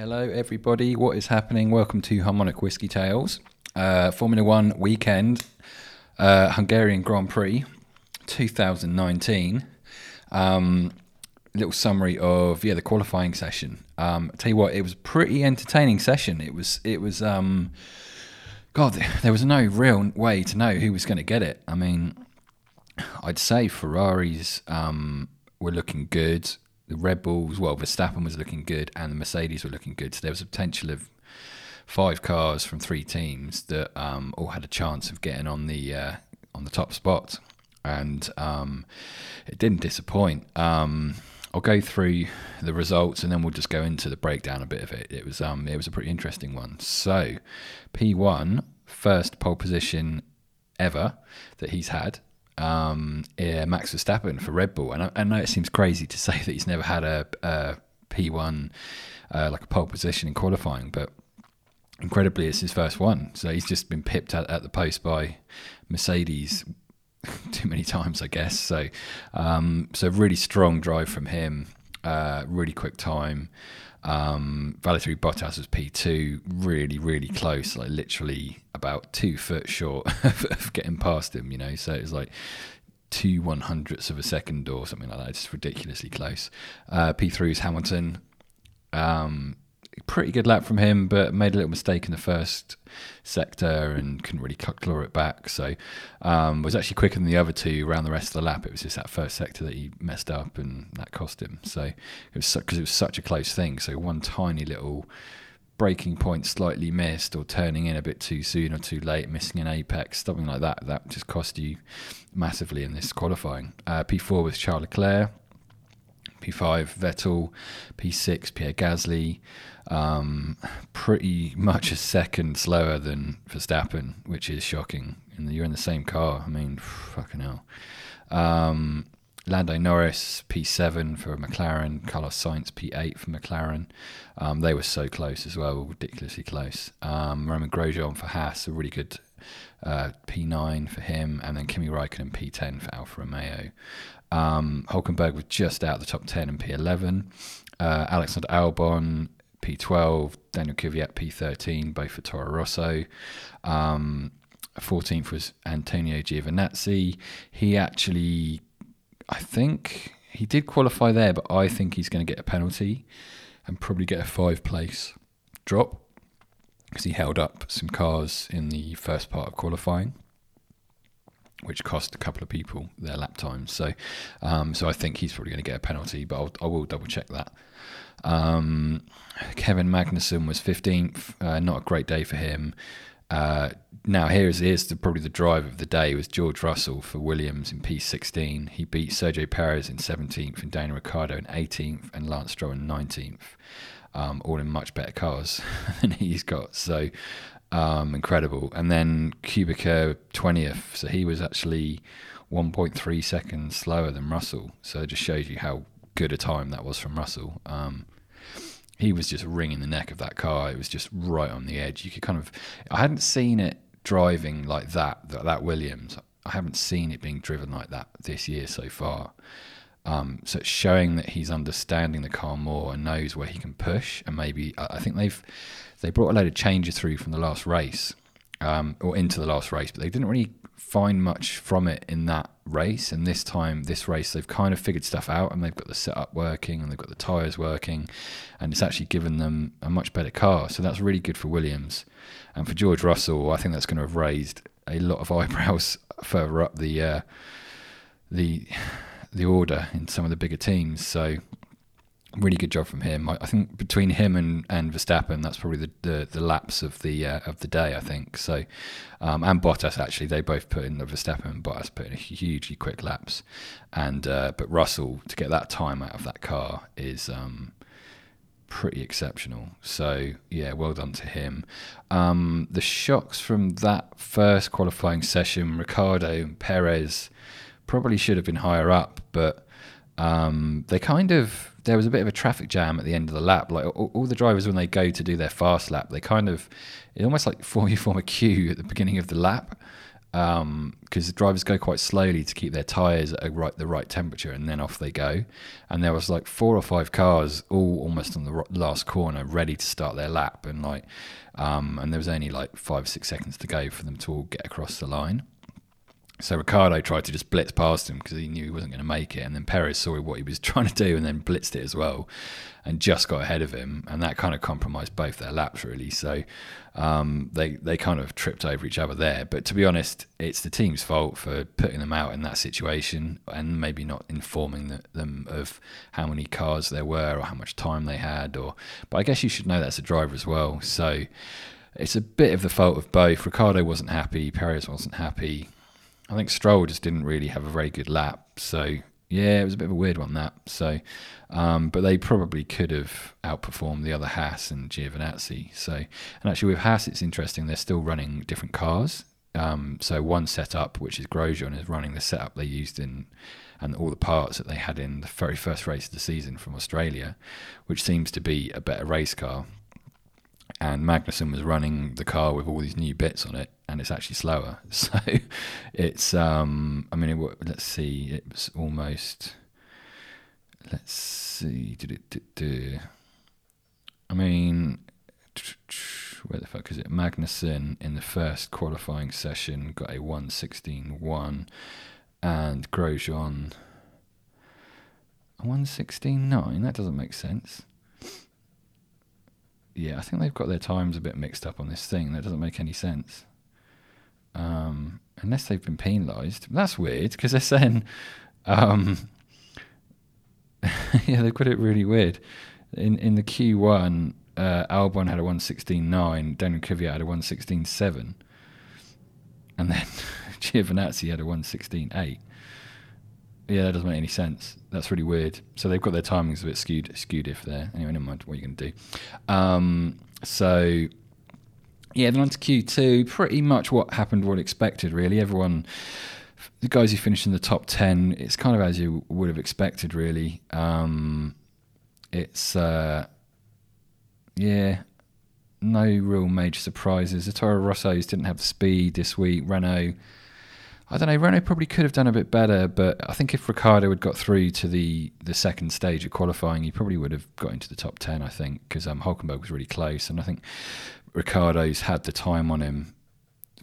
Hello, everybody. What is happening? Welcome to Harmonic Whiskey Tales. Uh, Formula One weekend, uh, Hungarian Grand Prix 2019. Um, little summary of yeah the qualifying session. Um, tell you what, it was a pretty entertaining session. It was it was um, God, there was no real way to know who was going to get it. I mean, I'd say Ferraris um, were looking good. The Red Bulls, well, Verstappen was looking good, and the Mercedes were looking good. So there was a potential of five cars from three teams that um, all had a chance of getting on the uh, on the top spot, and um, it didn't disappoint. Um, I'll go through the results and then we'll just go into the breakdown a bit of it. It was um it was a pretty interesting one. So, P1 first pole position ever that he's had. Um, yeah, Max Verstappen for Red Bull, and I, I, know it seems crazy to say that he's never had a a P1 uh, like a pole position in qualifying, but incredibly, it's his first one. So he's just been pipped at, at the post by Mercedes too many times, I guess. So, um, so really strong drive from him, uh, really quick time. Um, Valtteri Bottas was P2, really, really close, like literally about two foot short of getting past him, you know. So it was like two one hundredths of a second or something like that, just ridiculously close. Uh, P3 was Hamilton. Um, pretty good lap from him, but made a little mistake in the first sector and couldn't really claw it back. So um, was actually quicker than the other two around the rest of the lap. It was just that first sector that he messed up and that cost him. So it was because it was such a close thing. So one tiny little braking point slightly missed or turning in a bit too soon or too late, missing an apex, something like that, that just cost you massively in this qualifying. Uh, P4 was Charles Leclerc. P5 Vettel, P6 Pierre Gasly, um, pretty much a second slower than Verstappen, which is shocking. And you're in the same car. I mean, fucking hell. Um, Lando Norris P7 for McLaren, Carlos Sainz P8 for McLaren. Um, they were so close as well, ridiculously close. Um, Romain Grosjean for Haas, a really good uh, P9 for him, and then Kimi Raikkonen P10 for Alfa Romeo. Um, Hulkenberg was just out the top 10 in P11. Uh, Alexander Albon, P12. Daniel Kvyat, P13, both for Toro Rosso. Um, 14th was Antonio Giovinazzi. He actually, I think, he did qualify there, but I think he's going to get a penalty and probably get a five place drop because he held up some cars in the first part of qualifying which cost a couple of people their lap times. So, um, so I think he's probably going to get a penalty, but I'll, I will double check that. Um, Kevin Magnussen was 15th. Uh, not a great day for him. Uh, now here's here's the, probably the drive of the day was George Russell for Williams in P16. He beat Sergio Perez in 17th and Daniel Ricciardo in 18th and Lance Stroll in 19th. Um, all in much better cars than he's got. So um, incredible. And then Kubica 20th. So he was actually 1.3 seconds slower than Russell. So it just shows you how good a time that was from Russell. Um, he was just wringing the neck of that car. It was just right on the edge. You could kind of, I hadn't seen it driving like that, that, that Williams. I haven't seen it being driven like that this year so far. Um, so it's showing that he's understanding the car more and knows where he can push. And maybe I think they've they brought a load of changes through from the last race, um, or into the last race, but they didn't really find much from it in that race. And this time, this race, they've kind of figured stuff out, and they've got the setup working, and they've got the tyres working, and it's actually given them a much better car. So that's really good for Williams, and for George Russell. I think that's going to have raised a lot of eyebrows further up the uh, the the order in some of the bigger teams. So really good job from him. I, I, think between him and, and Verstappen, that's probably the, the, the laps of the uh, of the day. I think so, um, and Bottas actually they both put in the Verstappen and Bottas put in a hugely quick laps, and uh, but Russell to get that time out of that car is. Um, pretty exceptional. So yeah, well done to him. Um, the shocks from that first qualifying session, Ricciardo and Perez probably should have been higher up, but um, they kind of there was a bit of a traffic jam at the end of the lap. Like all, all, the drivers, when they go to do their fast lap, they kind of it almost like form you form a queue at the beginning of the lap. because um, the drivers go quite slowly to keep their tyres at right, the right temperature, and then off they go. And there was like four or five cars, all almost on the last corner, ready to start their lap, and like, um, and there was only like five six seconds to go for them to all get across the line. So Ricciardo tried to just blitz past him because he knew he wasn't going to make it, and then Perez saw what he was trying to do and then blitzed it as well, and just got ahead of him, and that kind of compromised both their laps really. So um, they they kind of tripped over each other there. But to be honest, it's the team's fault for putting them out in that situation and maybe not informing the, them of how many cars there were or how much time they had. Or but I guess you should know that as a driver as well. So it's a bit of the fault of both. Ricciardo wasn't happy, Perez wasn't happy I think Stroll just didn't really have a very good lap. So yeah, it was a bit of a weird one that. So, um, but they probably could have outperformed the other Haas and Giovinazzi. So, and actually with Haas, it's interesting. They're still running different cars. Um, so one setup, which is Grosjean, is running the setup they used in and all the parts that they had in the very first race of the season from Australia, which seems to be a better race car and Magnussen was running the car with all these new bits on it, and it's actually slower. So it's, um, I mean, it, let's see, it was almost, let's see, did it, did, I mean, where the fuck is it? Magnussen in the first qualifying session got a 116.1, and Grosjean 116.9. That doesn't make sense yeah, I think they've got their times a bit mixed up on this thing. That doesn't make any sense. Um, unless they've been penalised. That's weird because they're saying, um, yeah, they've got it really weird. In in the Q1, uh, Albon had a 116.9, Daniel Kvyat had a 116.7, and then Giovinazzi had a 116.8. Yeah, that doesn't make any sense. That's really weird. So they've got their timings a bit skewed, skewed if there. Anyway, never mind. What you're going to do? Um, so yeah, then on to Q2. Pretty much what happened, what expected. Really, everyone, the guys who finished in the top ten, it's kind of as you would have expected. Really, um, it's uh, yeah, no real major surprises. Toro Rossos didn't have the speed this week. Renault I don't know. Renault probably could have done a bit better, but I think if Ricciardo had got through to the, the second stage of qualifying, he probably would have got into the top ten. I think because um, Hulkenberg was really close, and I think Ricciardo's had the time on him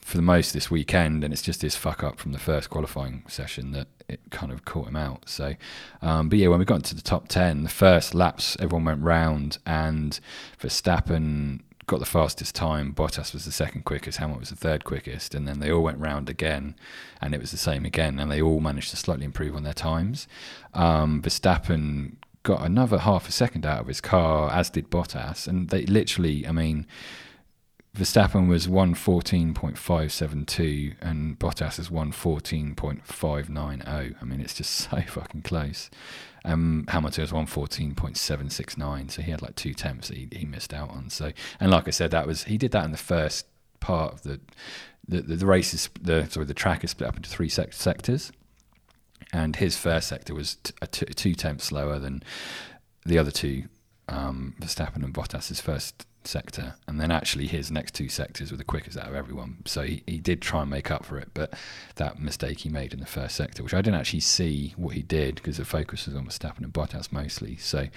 for the most this weekend, and it's just his fuck up from the first qualifying session that it kind of caught him out. So, um, but yeah, when we got into the top ten, the first laps everyone went round, and Verstappen got the fastest time. Bottas was the second quickest. Hamilton was the third quickest, and then they all went round again, and it was the same again. And they all managed to slightly improve on their times. Um, Verstappen got another half a second out of his car, as did Bottas, and they literally, I mean. Verstappen was 114.572 and Bottas is 114.590. I mean, it's just so fucking close. Um, Hamilton was 114.769, so he had like two temps that he, he missed out on. So, and like I said, that was he did that in the first part of the the, the, the race is the sorry the track is split up into three sec- sectors, and his first sector was t- a t- two tenths slower than the other two, um, Verstappen and Bottas's first sector, and then actually his next two sectors were the quickest out of everyone. So he, he did try and make up for it, but that mistake he made in the first sector, which I didn't actually see what he did because the focus was on Verstappen and Bottas mostly. So,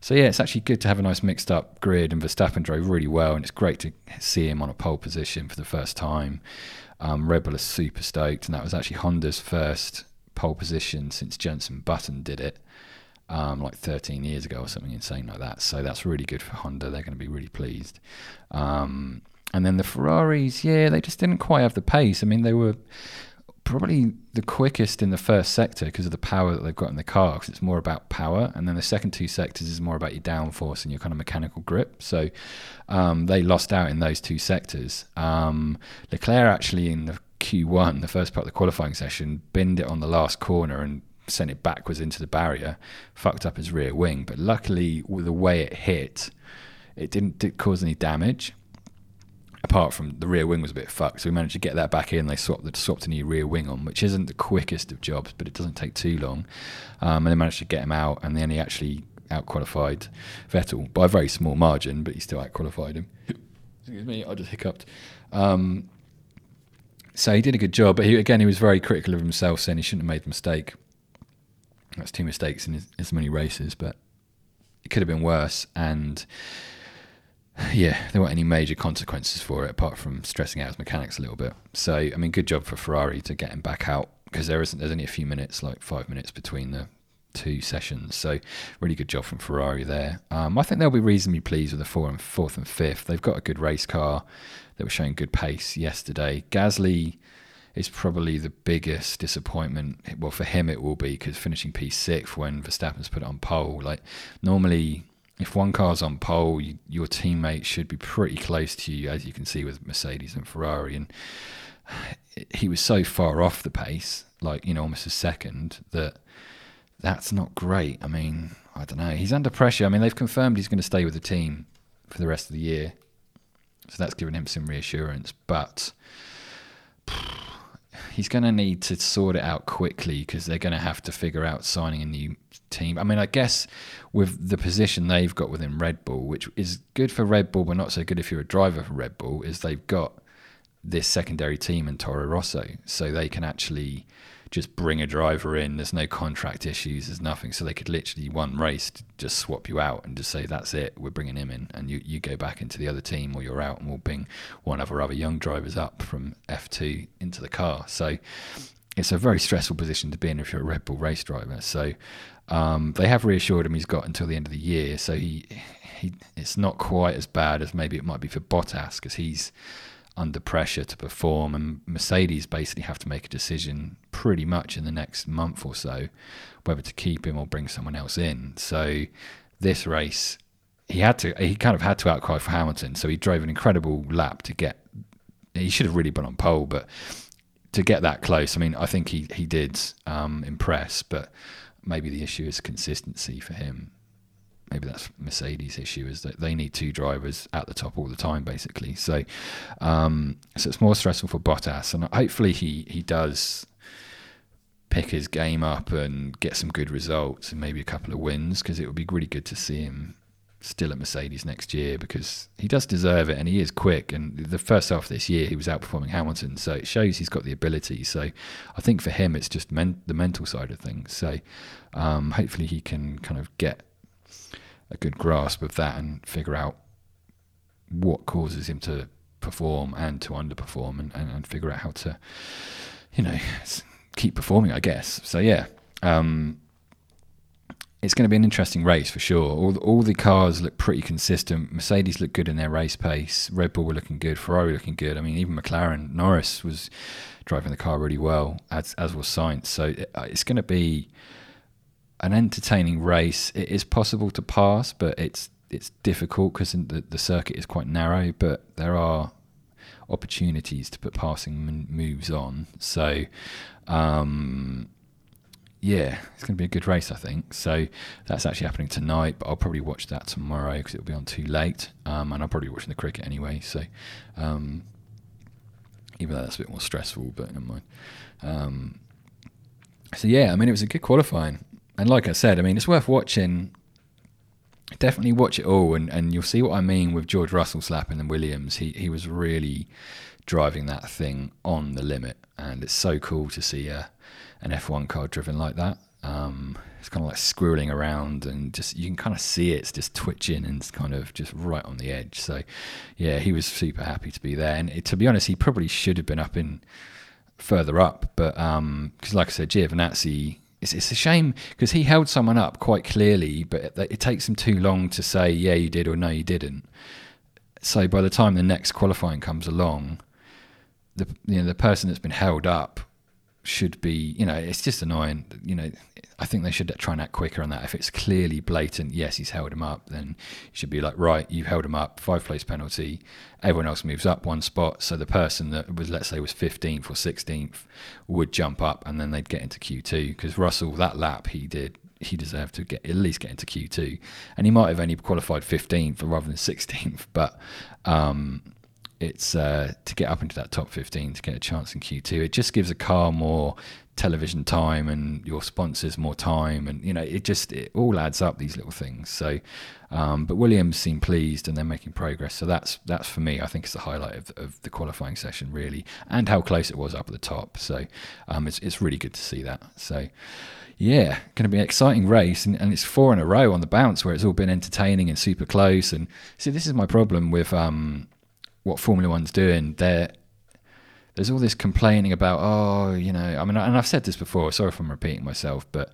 so yeah, it's actually good to have a nice mixed up grid, and Verstappen drove really well, and it's great to see him on a pole position for the first time. Um, Red Bull is super stoked, and that was actually Honda's first pole position since Jenson Button did it um, like 13 years ago or something insane like that. So that's really good for Honda. They're going to be really pleased. Um, and then the Ferraris, yeah, they just didn't quite have the pace. I mean, they were probably the quickest in the first sector because of the power that they've got in the car. Because it's more about power, and then the second two sectors is more about your downforce and your kind of mechanical grip. So um, they lost out in those two sectors. Um, Leclerc actually in the Q1, the first part of the qualifying session, binned it on the last corner and sent it backwards into the barrier, fucked up his rear wing. But luckily, with the way it hit, it didn't, didn't cause any damage. Apart from the rear wing was a bit fucked, so we managed to get that back in. They swapped the swapped a new rear wing on, which isn't the quickest of jobs, but it doesn't take too long. Um, and they managed to get him out, and then he actually out qualified Vettel by a very small margin, but he still out qualified him. Excuse me, I just hiccuped. Um, so he did a good job, but he, again, he was very critical of himself, saying he shouldn't have made the mistake. That's two mistakes in as, many races, but it could have been worse. And yeah, there weren't any major consequences for it apart from stressing out his mechanics a little bit. So, I mean, good job for Ferrari to get him back out because there isn't. There's only a few minutes, like five minutes between the two sessions. So, really good job from Ferrari there. Um, I think they'll be reasonably pleased with the four and fourth and fifth. They've got a good race car. They were showing good pace yesterday. Gasly is probably the biggest disappointment. Well, for him it will be because finishing P6 when Verstappen's put it on pole. Like normally, if one car's on pole, you, your teammate should be pretty close to you, as you can see with Mercedes and Ferrari. And he was so far off the pace, like you know, almost a second, that that's not great. I mean, I don't know. He's under pressure. I mean, they've confirmed he's going to stay with the team for the rest of the year, so that's given him some reassurance. But he's going to need to sort it out quickly because they're going to have to figure out signing a new team. I mean, I guess with the position they've got within Red Bull, which is good for Red Bull, but not so good if you're a driver for Red Bull, is they've got this secondary team in Toro Rosso, so they can actually just bring a driver in. There's no contract issues. There's nothing. So they could literally one race just swap you out and just say that's it. We're bringing him in, and you you go back into the other team or you're out, and we'll bring one of our other young drivers up from F2 into the car. So it's a very stressful position to be in if you're a Red Bull race driver. So um, they have reassured him he's got until the end of the year. So he he it's not quite as bad as maybe it might be for Bottas because he's under pressure to perform, and Mercedes basically have to make a decision pretty much in the next month or so whether to keep him or bring someone else in. So this race, he had to, he kind of had to outcry for Hamilton. So he drove an incredible lap to get. He should have really been on pole, but to get that close, I mean, I think he he did um, impress, but maybe the issue is consistency for him maybe that's Mercedes' issue is that they need two drivers at the top all the time, basically. So, um, so it's more stressful for Bottas, and hopefully he he does pick his game up and get some good results and maybe a couple of wins because it would be really good to see him still at Mercedes next year because he does deserve it and he is quick. And the first half of this year, he was outperforming Hamilton, so it shows he's got the ability. So I think for him, it's just men- the mental side of things. So um, hopefully he can kind of get a good grasp of that and figure out what causes him to perform and to underperform and, and, and figure out how to, you know, keep performing, I guess. So, yeah, um, it's going to be an interesting race for sure. All, all the cars look pretty consistent. Mercedes look good in their race pace. Red Bull were looking good. Ferrari looking good. I mean, even McLaren, Norris was driving the car really well, as, as was Sainz. So, it, it's going to be an entertaining race. It is possible to pass, but it's it's difficult because the, the circuit is quite narrow. But there are opportunities to put passing moves on. So, um, yeah, it's going to be a good race, I think. So that's actually happening tonight, but I'll probably watch that tomorrow because it'll be on too late. Um, and I'll probably be watching the cricket anyway. So, um, even though that's a bit more stressful, but never mind. Um, so yeah, I mean, it was a good qualifying and like I said, I mean, it's worth watching. Definitely watch it all, and, and you'll see what I mean with George Russell slapping the Williams. He he was really driving that thing on the limit, and it's so cool to see a an F1 car driven like that. Um, it's kind of like squirreling around, and just you can kind of see it, it's just twitching and it's kind of just right on the edge. So, yeah, he was super happy to be there. And it, to be honest, he probably should have been up in further up, but because, um, like I said, Giovinazzi it's, it's a shame because he held someone up quite clearly, but it, it, takes him too long to say, yeah, you did or no, you didn't. So by the time the next qualifying comes along, the you know the person that's been held up should be, you know, it's just annoying. You know, I think they should try and act quicker on that. If it's clearly blatant, yes, he's held him up, then you should be like, right, you held him up, five place penalty. Everyone else moves up one spot. So the person that was, let's say, was 15th or 16th would jump up and then they'd get into Q2. Because Russell, that lap he did, he deserved to get at least get into Q2. And he might have only qualified 15th rather than 16th. But, um, it's uh, to get up into that top 15 to get a chance in Q2. It just gives a car more television time and your sponsors more time, and you know it just it all adds up these little things. So, um, but Williams seem pleased and they're making progress. So that's that's for me. I think it's the highlight of, of the qualifying session really, and how close it was up at the top. So um, it's it's really good to see that. So yeah, going to be an exciting race, and, and, it's four in a row on the bounce where it's all been entertaining and super close. And see, this is my problem with um, what Formula One's doing. There, there's all this complaining about, oh, you know, I mean, and I've said this before. Sorry if I'm repeating myself, but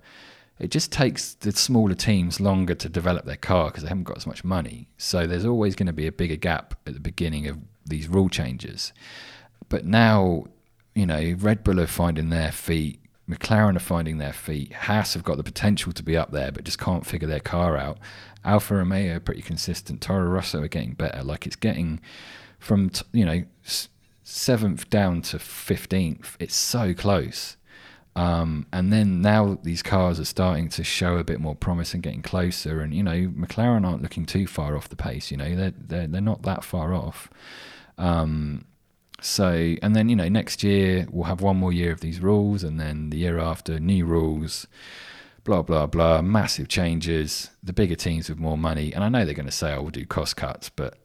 it just takes the smaller teams longer to develop their car because they haven't got as much money. So there's always going to be a bigger gap at the beginning of these rule changes. But now, you know, Red Bull are finding their feet McLaren are finding their feet. Haas have got the potential to be up there, but just can't figure their car out. Alfa Romeo are pretty consistent. Toro Rosso are getting better. Like it's getting from you know seventh down to fifteenth. It's so close. Um, and then now these cars are starting to show a bit more promise and getting closer. And you know, McLaren aren't looking too far off the pace. You know, they're they're, they're not that far off. Um, so, and then, you know, next year we'll have one more year of these rules, and then the year after, new rules, blah, blah, blah, massive changes, the bigger teams with more money. And I know they're going to say, oh, we'll do cost cuts, but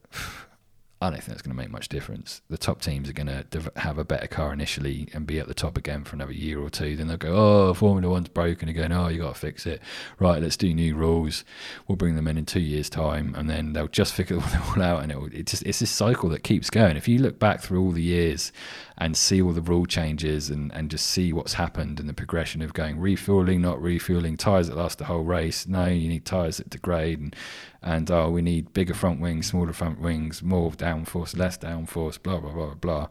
I don't think that's going to make much difference. The top teams are going to have a better car initially and be at the top again for another year or two. Then they'll go, oh, Formula One's broken again. Oh, you got to fix it. Right, let's do new rules. We'll bring them in in two years' time, and then they'll just figure them all out. And it, it just it's this cycle that keeps going. If you look back through all the years and see all the rule changes and, and just see what's happened in the progression of going refueling, not refueling, tyres that last the whole race. No, you need tyres that degrade, and and oh, we need bigger front wings, smaller front wings, more downforce, less downforce, blah blah blah blah.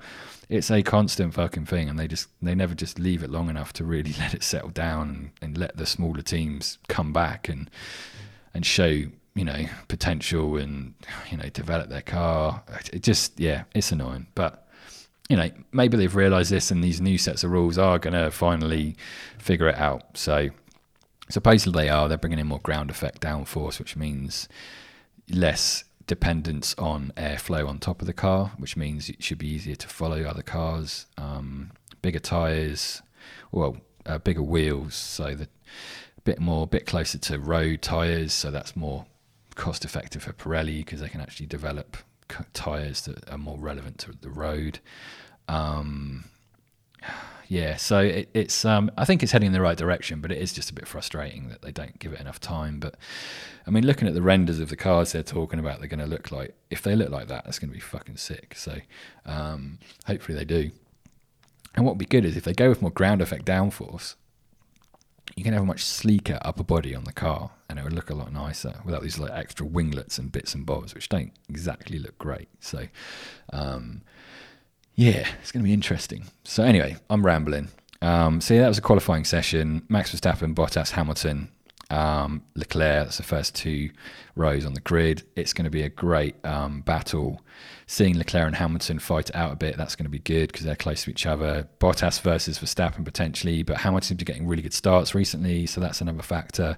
It's a constant fucking thing, and they just they never just leave it long enough to really let it settle down and, and let the smaller teams come back and and show you know potential and you know develop their car. It just yeah, it's annoying, but you know, maybe they've realised this, and these new sets of rules are going to finally figure it out. So, supposedly they are. They're bringing in more ground effect downforce, which means less dependence on airflow on top of the car, which means it should be easier to follow other cars. Um, bigger tires, well, uh, bigger wheels, so that a bit more, a bit closer to road tires. So that's more cost effective for Pirelli because they can actually develop tires that are more relevant to the road. Um, yeah, so it, it's um, I think it's heading in the right direction, but it is just a bit frustrating that they don't give it enough time. But I mean, looking at the renders of the cars they're talking about, they're going to look like if they look like that, that's going to be fucking sick. So um, hopefully they do. And what would be good is if they go with more ground effect downforce, you can have a much sleeker upper body on the car and it would look a lot nicer without these like extra winglets and bits and bobs which don't exactly look great so um, yeah it's going to be interesting so anyway i'm rambling um, so yeah that was a qualifying session max verstappen bottas hamilton um, Leclerc. That's the first two rows on the grid. It's going to be a great um, battle. Seeing Leclerc and Hamilton fight out a bit, that's going to be good because they're close to each other. Bottas versus Verstappen potentially, but Hamilton's been getting really good starts recently, so that's another factor.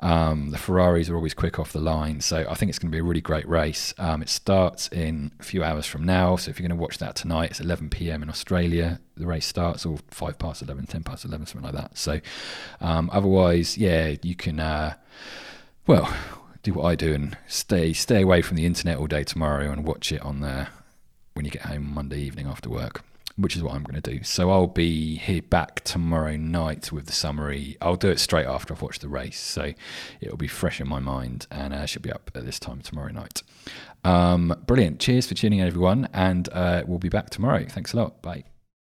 Um, the Ferraris are always quick off the line, so I think it's going to be a really great race. Um, it starts in a few hours from now, so if you're going to watch that tonight, it's 11 p.m. in Australia. The race starts, or five past 11, 10 past 11, something like that. So, um, otherwise, yeah, you can, uh, well, do what I do and stay stay away from the internet all day tomorrow and watch it on there when you get home Monday evening after work which is what I'm going to do. So I'll be here back tomorrow night with the summary. I'll do it straight after I've watched the race, so it'll be fresh in my mind, and uh, should be up at this time tomorrow night. Um, brilliant. Cheers for tuning in, everyone, and uh, we'll be back tomorrow. Thanks a lot. Bye.